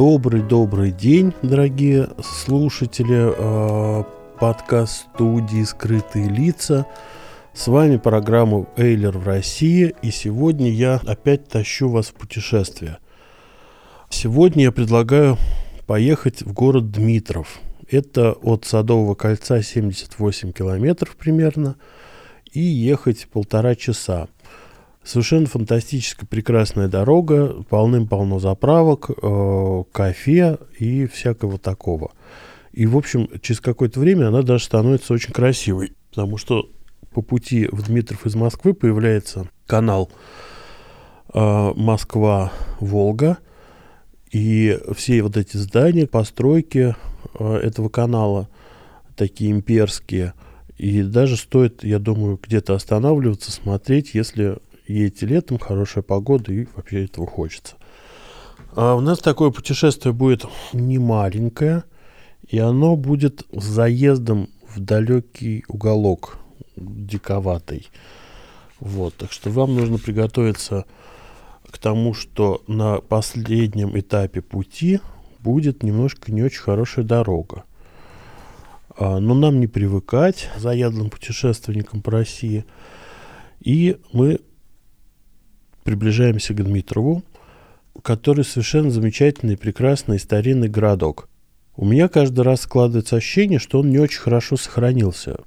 Добрый-добрый день, дорогие слушатели э, подкаст студии «Скрытые лица». С вами программа «Эйлер в России», и сегодня я опять тащу вас в путешествие. Сегодня я предлагаю поехать в город Дмитров. Это от Садового кольца 78 километров примерно, и ехать полтора часа. Совершенно фантастическая, прекрасная дорога, полным-полно заправок, э, кафе и всякого такого. И, в общем, через какое-то время она даже становится очень красивой, потому что по пути в Дмитров из Москвы появляется канал э, Москва-Волга, и все вот эти здания, постройки э, этого канала, такие имперские, и даже стоит, я думаю, где-то останавливаться, смотреть, если едете летом, хорошая погода и вообще этого хочется. А у нас такое путешествие будет не маленькое, и оно будет заездом в далекий уголок, диковатый. Вот, так что вам нужно приготовиться к тому, что на последнем этапе пути будет немножко не очень хорошая дорога. А, но нам не привыкать заядлым путешественникам по России. И мы приближаемся к Дмитрову, который совершенно замечательный, прекрасный старинный городок. У меня каждый раз складывается ощущение, что он не очень хорошо сохранился.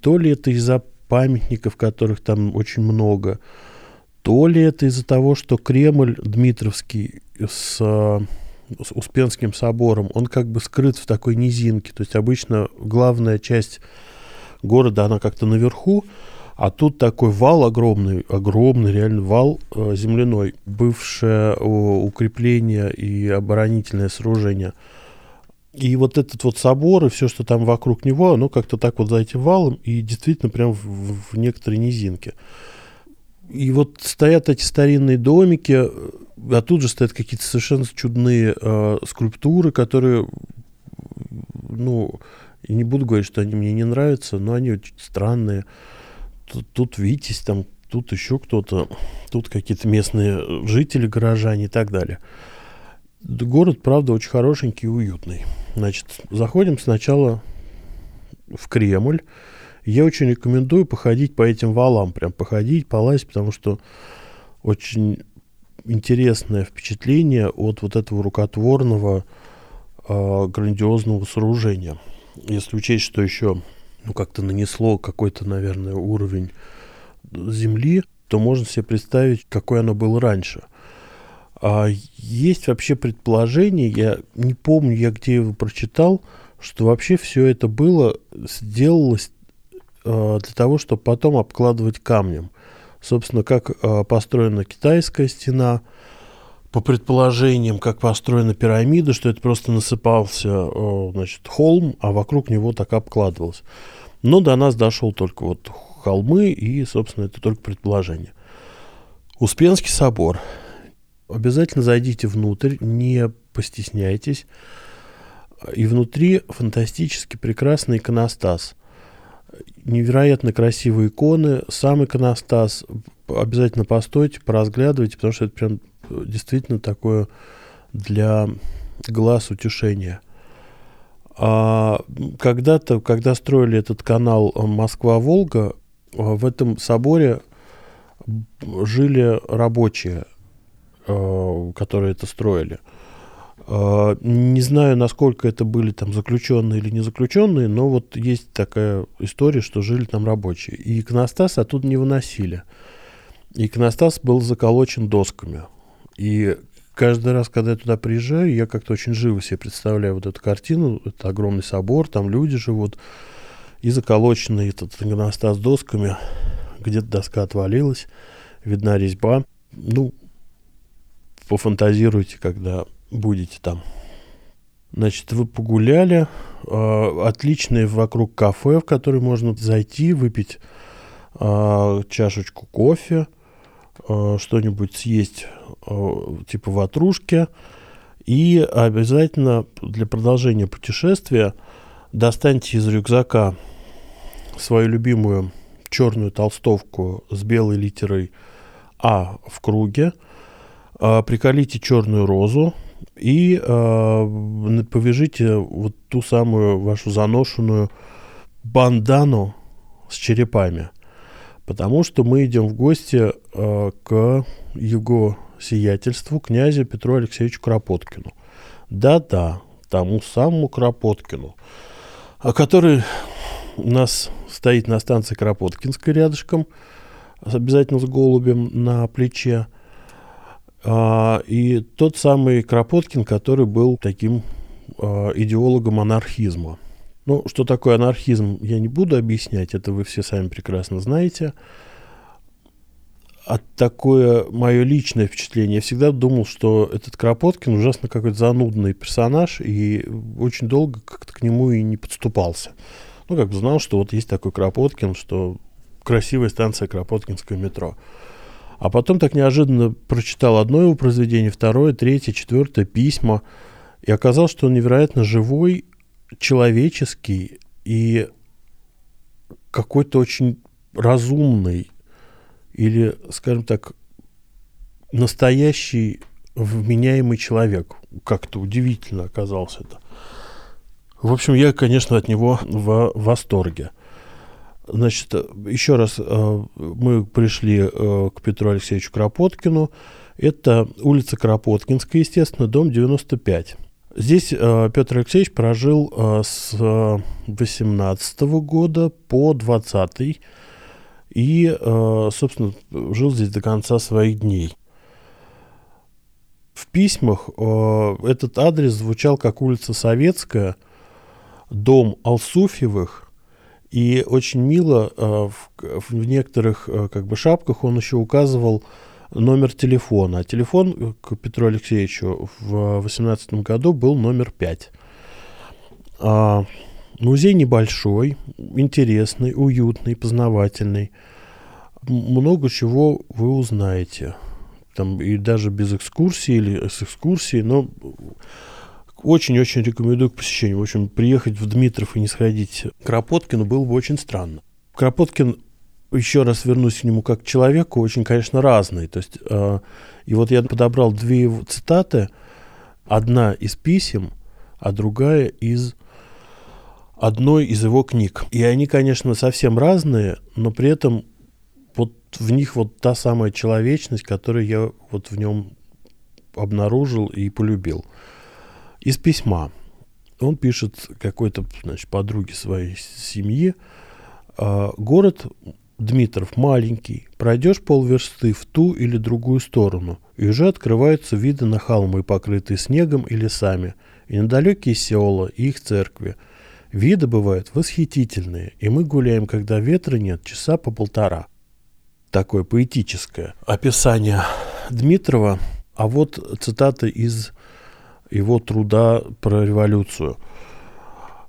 То ли это из-за памятников, которых там очень много, то ли это из-за того, что Кремль Дмитровский с, с Успенским собором, он как бы скрыт в такой низинке. То есть обычно главная часть города, она как-то наверху, а тут такой вал огромный, огромный реально вал э, земляной, бывшее э, укрепление и оборонительное сооружение. И вот этот вот собор и все, что там вокруг него, оно как-то так вот за этим валом и действительно прям в, в- некоторой низинке. И вот стоят эти старинные домики, э, а тут же стоят какие-то совершенно чудные э, скульптуры, которые, ну, не буду говорить, что они мне не нравятся, но они очень странные. Тут, тут Витязь, там, тут еще кто-то, тут какие-то местные жители, горожане и так далее. Город, правда, очень хорошенький и уютный. Значит, заходим сначала в Кремль. Я очень рекомендую походить по этим валам, прям походить, полазить, потому что очень интересное впечатление от вот этого рукотворного а, грандиозного сооружения. Если учесть, что еще ну, как-то нанесло какой-то, наверное, уровень земли, то можно себе представить, какой оно было раньше. А есть вообще предположение, я не помню, я где его прочитал, что вообще все это было, сделалось э, для того, чтобы потом обкладывать камнем. Собственно, как э, построена китайская стена, по предположениям, как построена пирамида, что это просто насыпался э, значит, холм, а вокруг него так обкладывалось. Но до нас дошел только вот холмы, и, собственно, это только предположение. Успенский собор. Обязательно зайдите внутрь, не постесняйтесь. И внутри фантастически прекрасный иконостас. Невероятно красивые иконы, сам иконостас. Обязательно постойте, поразглядывайте, потому что это прям действительно такое для глаз утешение. А когда-то, когда строили этот канал э, Москва-Волга, э, в этом соборе жили рабочие, э, которые это строили. Не знаю, насколько это были там заключенные или не заключенные, но вот есть такая история, что жили там рабочие. И иконостас оттуда не выносили. Иконостас был заколочен досками. И каждый раз, когда я туда приезжаю, я как-то очень живо себе представляю вот эту картину. Это огромный собор, там люди живут. И заколоченный этот иконостас досками. Где-то доска отвалилась, видна резьба. Ну, пофантазируйте, когда будете там. Значит, вы погуляли, э, отличное вокруг кафе, в которое можно зайти, выпить э, чашечку кофе, что-нибудь съесть э, типа ватрушки. И обязательно для продолжения путешествия достаньте из рюкзака свою любимую черную толстовку с белой литерой А в круге, э, приколите черную розу и э, повяжите вот ту самую вашу заношенную бандану с черепами. Потому что мы идем в гости э, к его сиятельству, князю Петру Алексеевичу Кропоткину. Да-да, тому самому Кропоткину, а который у нас стоит на станции Кропоткинской рядышком, обязательно с голубем на плече. А, и тот самый Кропоткин, который был таким а, идеологом анархизма. Ну, что такое анархизм, я не буду объяснять, это вы все сами прекрасно знаете. А такое мое личное впечатление, я всегда думал, что этот Кропоткин ужасно какой-то занудный персонаж, и очень долго как-то к нему и не подступался. Ну, как бы знал, что вот есть такой Кропоткин, что красивая станция Кропоткинское метро. А потом так неожиданно прочитал одно его произведение, второе, третье, четвертое, письма. И оказалось, что он невероятно живой, человеческий и какой-то очень разумный или, скажем так, настоящий вменяемый человек. Как-то удивительно оказалось это. В общем, я, конечно, от него в восторге. Значит, еще раз э, мы пришли э, к Петру Алексеевичу Кропоткину. Это улица Кропоткинская, естественно, дом 95. Здесь э, Петр Алексеевич прожил с 18 года по 20 и, собственно, жил здесь до конца своих дней. В письмах этот адрес звучал как улица Советская, дом Алсуфьевых, и очень мило э, в, в некоторых э, как бы шапках он еще указывал номер телефона. Телефон к Петру Алексеевичу в 18 году был номер 5. А, музей небольшой, интересный, уютный, познавательный. Много чего вы узнаете. Там и даже без экскурсии или с экскурсией, но очень-очень рекомендую к посещению. В общем, приехать в Дмитров и не сходить к Кропоткину было бы очень странно. Кропоткин, еще раз вернусь к нему как к человеку, очень, конечно, разный. То есть, э, и вот я подобрал две его цитаты. Одна из писем, а другая из одной из его книг. И они, конечно, совсем разные, но при этом вот в них вот та самая человечность, которую я вот в нем обнаружил и полюбил из письма. Он пишет какой-то, значит, подруге своей семьи. «А, город Дмитров маленький. Пройдешь полверсты в ту или другую сторону, и уже открываются виды на холмы, покрытые снегом и лесами, и на далекие села, и их церкви. Виды бывают восхитительные, и мы гуляем, когда ветра нет, часа по полтора. Такое поэтическое описание Дмитрова. А вот цитата из его труда про революцию.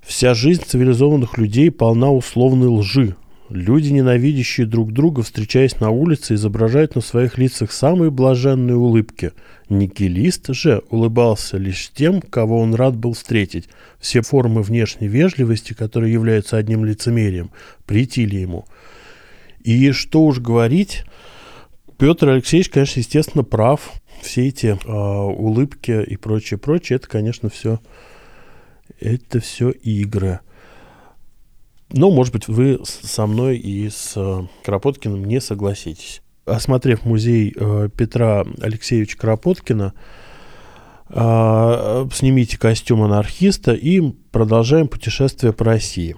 Вся жизнь цивилизованных людей полна условной лжи. Люди, ненавидящие друг друга, встречаясь на улице, изображают на своих лицах самые блаженные улыбки. Никелист же улыбался лишь тем, кого он рад был встретить. Все формы внешней вежливости, которые являются одним лицемерием, претили ему. И что уж говорить, Петр Алексеевич, конечно, естественно, прав все эти э, улыбки и прочее, прочее, это, конечно, все, это все игры. Но, может быть, вы со мной и с э, Кропоткиным не согласитесь. Осмотрев музей э, Петра Алексеевича Кропоткина, э, снимите костюм анархиста и продолжаем путешествие по России.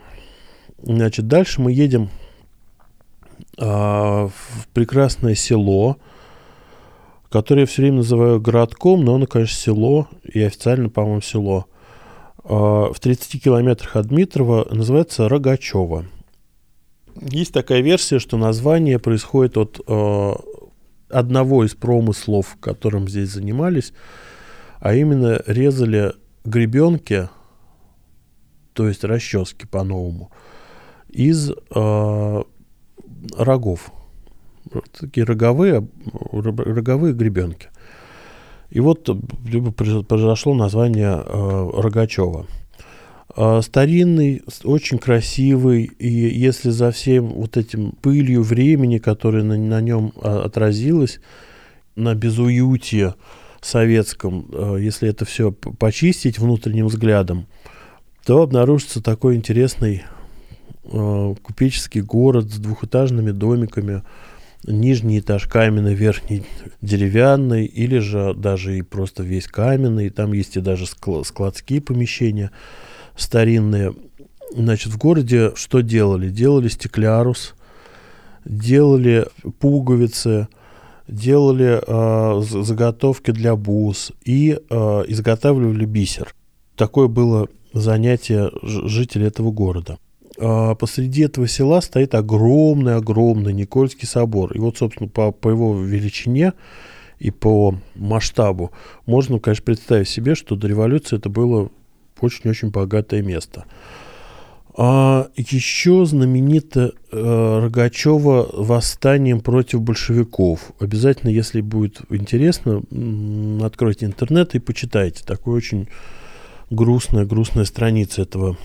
Значит, дальше мы едем в прекрасное село, который я все время называю городком, но оно, конечно, село, и официально, по-моему, село. А, в 30 километрах от Дмитрова называется Рогачево. Есть такая версия, что название происходит от э, одного из промыслов, которым здесь занимались, а именно резали гребенки, то есть расчески по-новому, из э, рогов. Такие роговые, роговые гребенки. И вот произошло название э, Рогачева. Э, старинный, очень красивый, и если за всем вот этим пылью времени, которая на, на нем а, отразилась, на безуютие советском, э, если это все почистить внутренним взглядом, то обнаружится такой интересный э, купеческий город с двухэтажными домиками, нижний этаж каменный, верхний деревянный, или же даже и просто весь каменный, там есть и даже складские помещения старинные. Значит, в городе что делали? Делали стеклярус, делали пуговицы, делали э, заготовки для бус и э, изготавливали бисер. Такое было занятие жителей этого города. А посреди этого села стоит огромный-огромный Никольский собор. И вот, собственно, по, по его величине и по масштабу можно, конечно, представить себе, что до революции это было очень-очень богатое место. А еще знаменито э, Рогачева восстанием против большевиков. Обязательно, если будет интересно, откройте интернет и почитайте. Такой очень грустная, грустная страница этого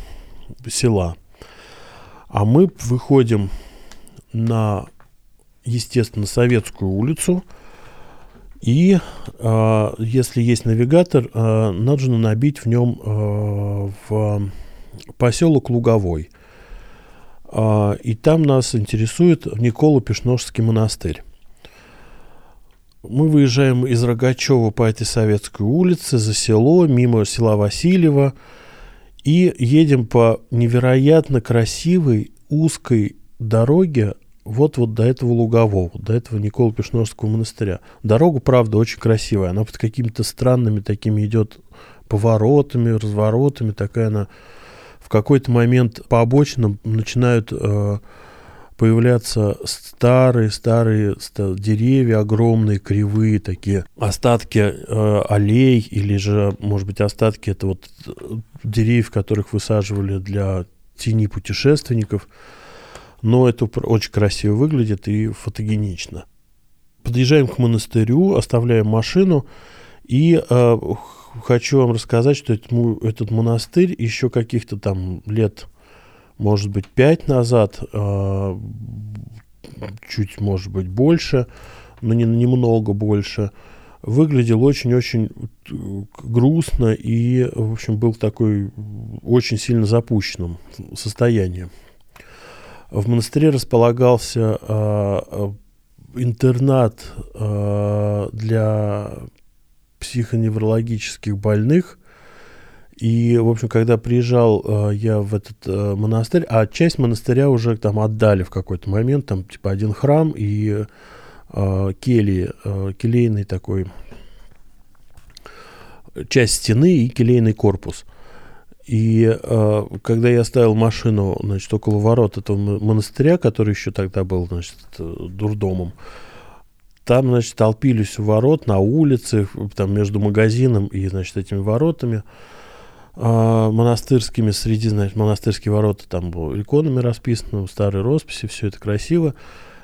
села. А мы выходим на, естественно, Советскую улицу. И э, если есть навигатор, э, нужно набить в нем э, в поселок Луговой. Э, и там нас интересует Никола Пешножский монастырь. Мы выезжаем из Рогачева по этой советской улице за село, мимо села Васильева – и едем по невероятно красивой узкой дороге вот-вот до этого Лугового, до этого Никола Пешножского монастыря. Дорога, правда, очень красивая. Она под какими-то странными такими идет поворотами, разворотами. Такая она в какой-то момент по обочинам начинают э, появляться старые-старые деревья, огромные, кривые такие, остатки э, аллей или же, может быть, остатки это вот э, деревьев, которых высаживали для тени путешественников. Но это очень красиво выглядит и фотогенично. Подъезжаем к монастырю, оставляем машину и э, хочу вам рассказать, что этот, этот монастырь еще каких-то там лет может быть, пять назад, э, чуть, может быть, больше, но не немного больше, выглядел очень-очень э, грустно и, в общем, был такой очень сильно запущенном состоянии. В монастыре располагался э, интернат э, для психоневрологических больных, и, в общем, когда приезжал э, я в этот э, монастырь, а часть монастыря уже там отдали в какой-то момент, там типа один храм и э, кельи, э, келейный такой, часть стены и келейный корпус. И э, когда я оставил машину, значит, около ворот этого монастыря, который еще тогда был, значит, дурдомом, там, значит, толпились ворот на улице, там между магазином и, значит, этими воротами – монастырскими, среди, значит, монастырские ворота там было иконами расписано, старые росписи, все это красиво.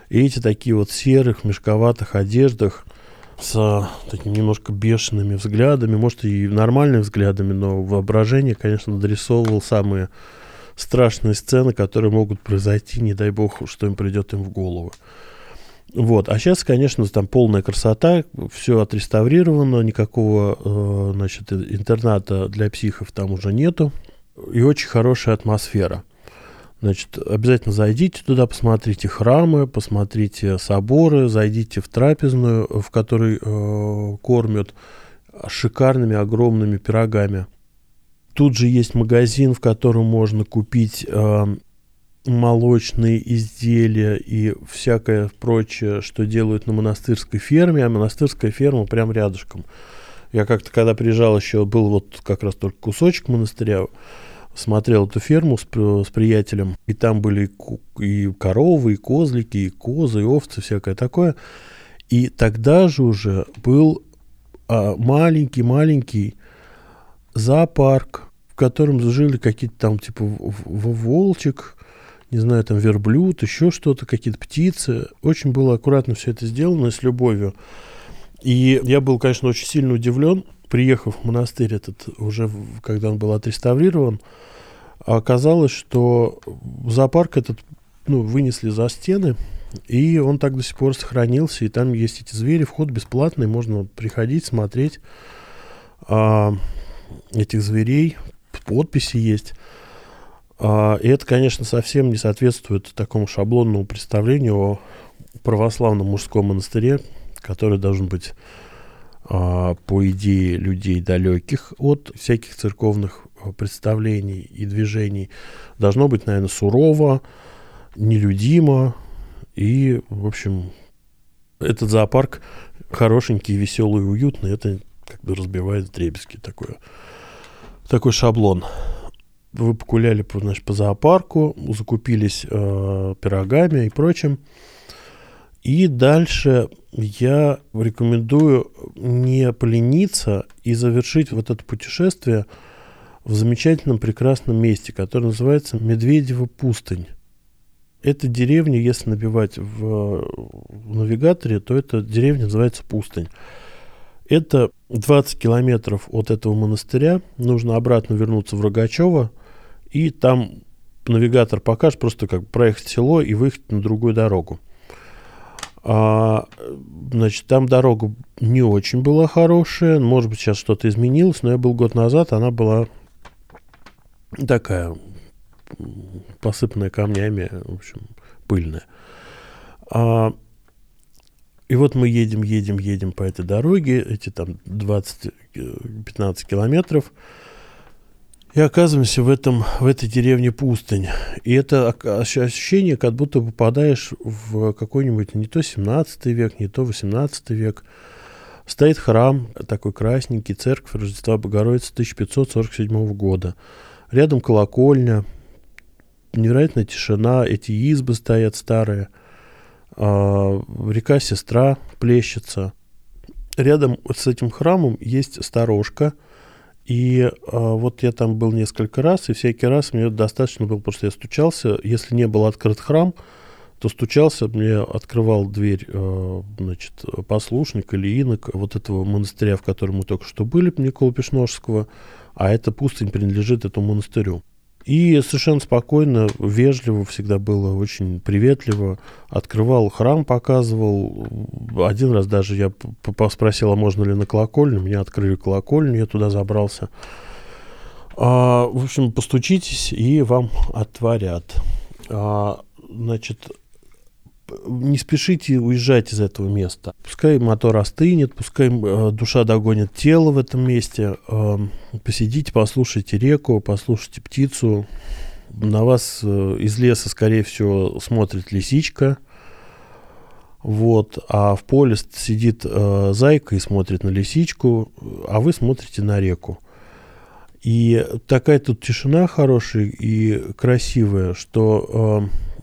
И эти такие вот серых, мешковатых одеждах с такими немножко бешеными взглядами, может и нормальными взглядами, но воображение, конечно, дорисовывал самые страшные сцены, которые могут произойти, не дай бог, что им придет им в голову. Вот. А сейчас, конечно, там полная красота, все отреставрировано, никакого э, значит, интерната для психов там уже нету. И очень хорошая атмосфера. Значит, обязательно зайдите туда, посмотрите храмы, посмотрите соборы, зайдите в трапезную, в которой э, кормят шикарными огромными пирогами. Тут же есть магазин, в котором можно купить э, молочные изделия и всякое прочее, что делают на монастырской ферме, а монастырская ферма прям рядышком. Я как-то, когда приезжал, еще был вот как раз только кусочек монастыря, смотрел эту ферму с, с приятелем, и там были и коровы, и козлики, и козы, и овцы, всякое такое. И тогда же уже был а, маленький-маленький зоопарк, в котором жили какие-то там типа волчек, не знаю, там верблюд, еще что-то, какие-то птицы. Очень было аккуратно все это сделано, с любовью. И я был, конечно, очень сильно удивлен, приехав в монастырь этот, уже когда он был отреставрирован, а оказалось, что зоопарк этот ну, вынесли за стены, и он так до сих пор сохранился, и там есть эти звери, вход бесплатный, можно приходить, смотреть а, этих зверей, подписи есть. А, и это, конечно, совсем не соответствует такому шаблонному представлению о православном мужском монастыре, который должен быть, а, по идее, людей далеких от всяких церковных а, представлений и движений. Должно быть, наверное, сурово, нелюдимо. И, в общем, этот зоопарк хорошенький, веселый уютный. Это как бы разбивает дребезги такое, такой шаблон. Вы погуляли по, значит, по зоопарку, закупились э, пирогами и прочим. И дальше я рекомендую не полениться и завершить вот это путешествие в замечательном прекрасном месте, которое называется Медведева пустынь. Эта деревня, если набивать в, в навигаторе, то эта деревня называется Пустынь. Это 20 километров от этого монастыря. Нужно обратно вернуться в Рогачево. И там навигатор покажет просто как проехать село и выехать на другую дорогу. А, значит, там дорога не очень была хорошая. Может быть, сейчас что-то изменилось, но я был год назад, она была такая посыпанная камнями, в общем, пыльная. А, и вот мы едем, едем, едем по этой дороге, эти там 20-15 километров, и оказываемся в, этом, в этой деревне пустынь. И это ощущение, как будто попадаешь в какой-нибудь не то 17 век, не то 18 век. Стоит храм, такой красненький, церковь Рождества Богородицы 1547 года. Рядом колокольня, невероятная тишина, эти избы стоят старые, а, река Сестра плещется. Рядом с этим храмом есть сторожка, и а, вот я там был несколько раз, и всякий раз мне достаточно было, что я стучался, если не был открыт храм, то стучался, мне открывал дверь, э, значит, послушник или инок вот этого монастыря, в котором мы только что были, Никола Пешножского, а эта пустынь принадлежит этому монастырю. И совершенно спокойно, вежливо всегда было, очень приветливо. Открывал храм, показывал. Один раз даже я спросил, а можно ли на колокольню. Мне открыли колокольню, я туда забрался. А, в общем, постучитесь, и вам отворят. А, значит, не спешите уезжать из этого места. Пускай мотор остынет, пускай э, душа догонит тело в этом месте. Э, посидите, послушайте реку, послушайте птицу. На вас э, из леса, скорее всего, смотрит лисичка. Вот, а в поле сидит э, зайка и смотрит на лисичку, а вы смотрите на реку. И такая тут тишина хорошая и красивая, что э,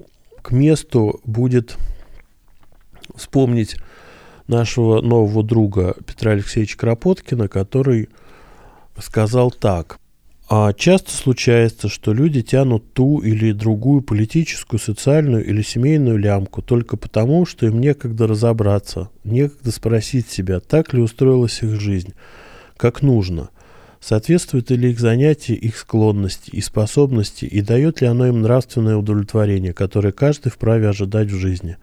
к месту будет вспомнить нашего нового друга Петра Алексеевича Кропоткина, который сказал так. А часто случается, что люди тянут ту или другую политическую, социальную или семейную лямку только потому, что им некогда разобраться, некогда спросить себя, так ли устроилась их жизнь, как нужно, соответствует ли их занятие их склонности и способности и дает ли оно им нравственное удовлетворение, которое каждый вправе ожидать в жизни.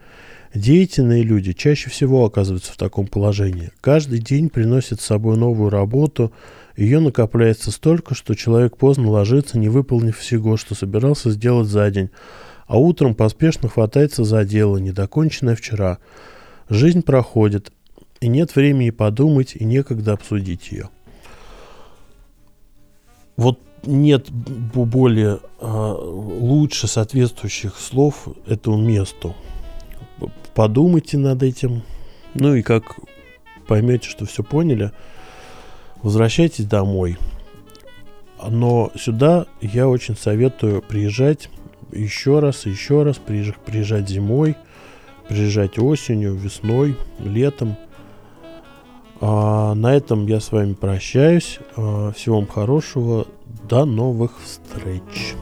Деятельные люди чаще всего оказываются в таком положении. Каждый день приносит с собой новую работу, ее накопляется столько, что человек поздно ложится, не выполнив всего, что собирался сделать за день, а утром поспешно хватается за дело, недоконченное вчера. Жизнь проходит, и нет времени подумать, и некогда обсудить ее. Вот нет более а, лучше соответствующих слов этому месту. Подумайте над этим. Ну и как поймете, что все поняли, возвращайтесь домой. Но сюда я очень советую приезжать еще раз, еще раз, приезж- приезжать зимой, Приезжайте осенью, весной, летом. А на этом я с вами прощаюсь. А, всего вам хорошего. До новых встреч.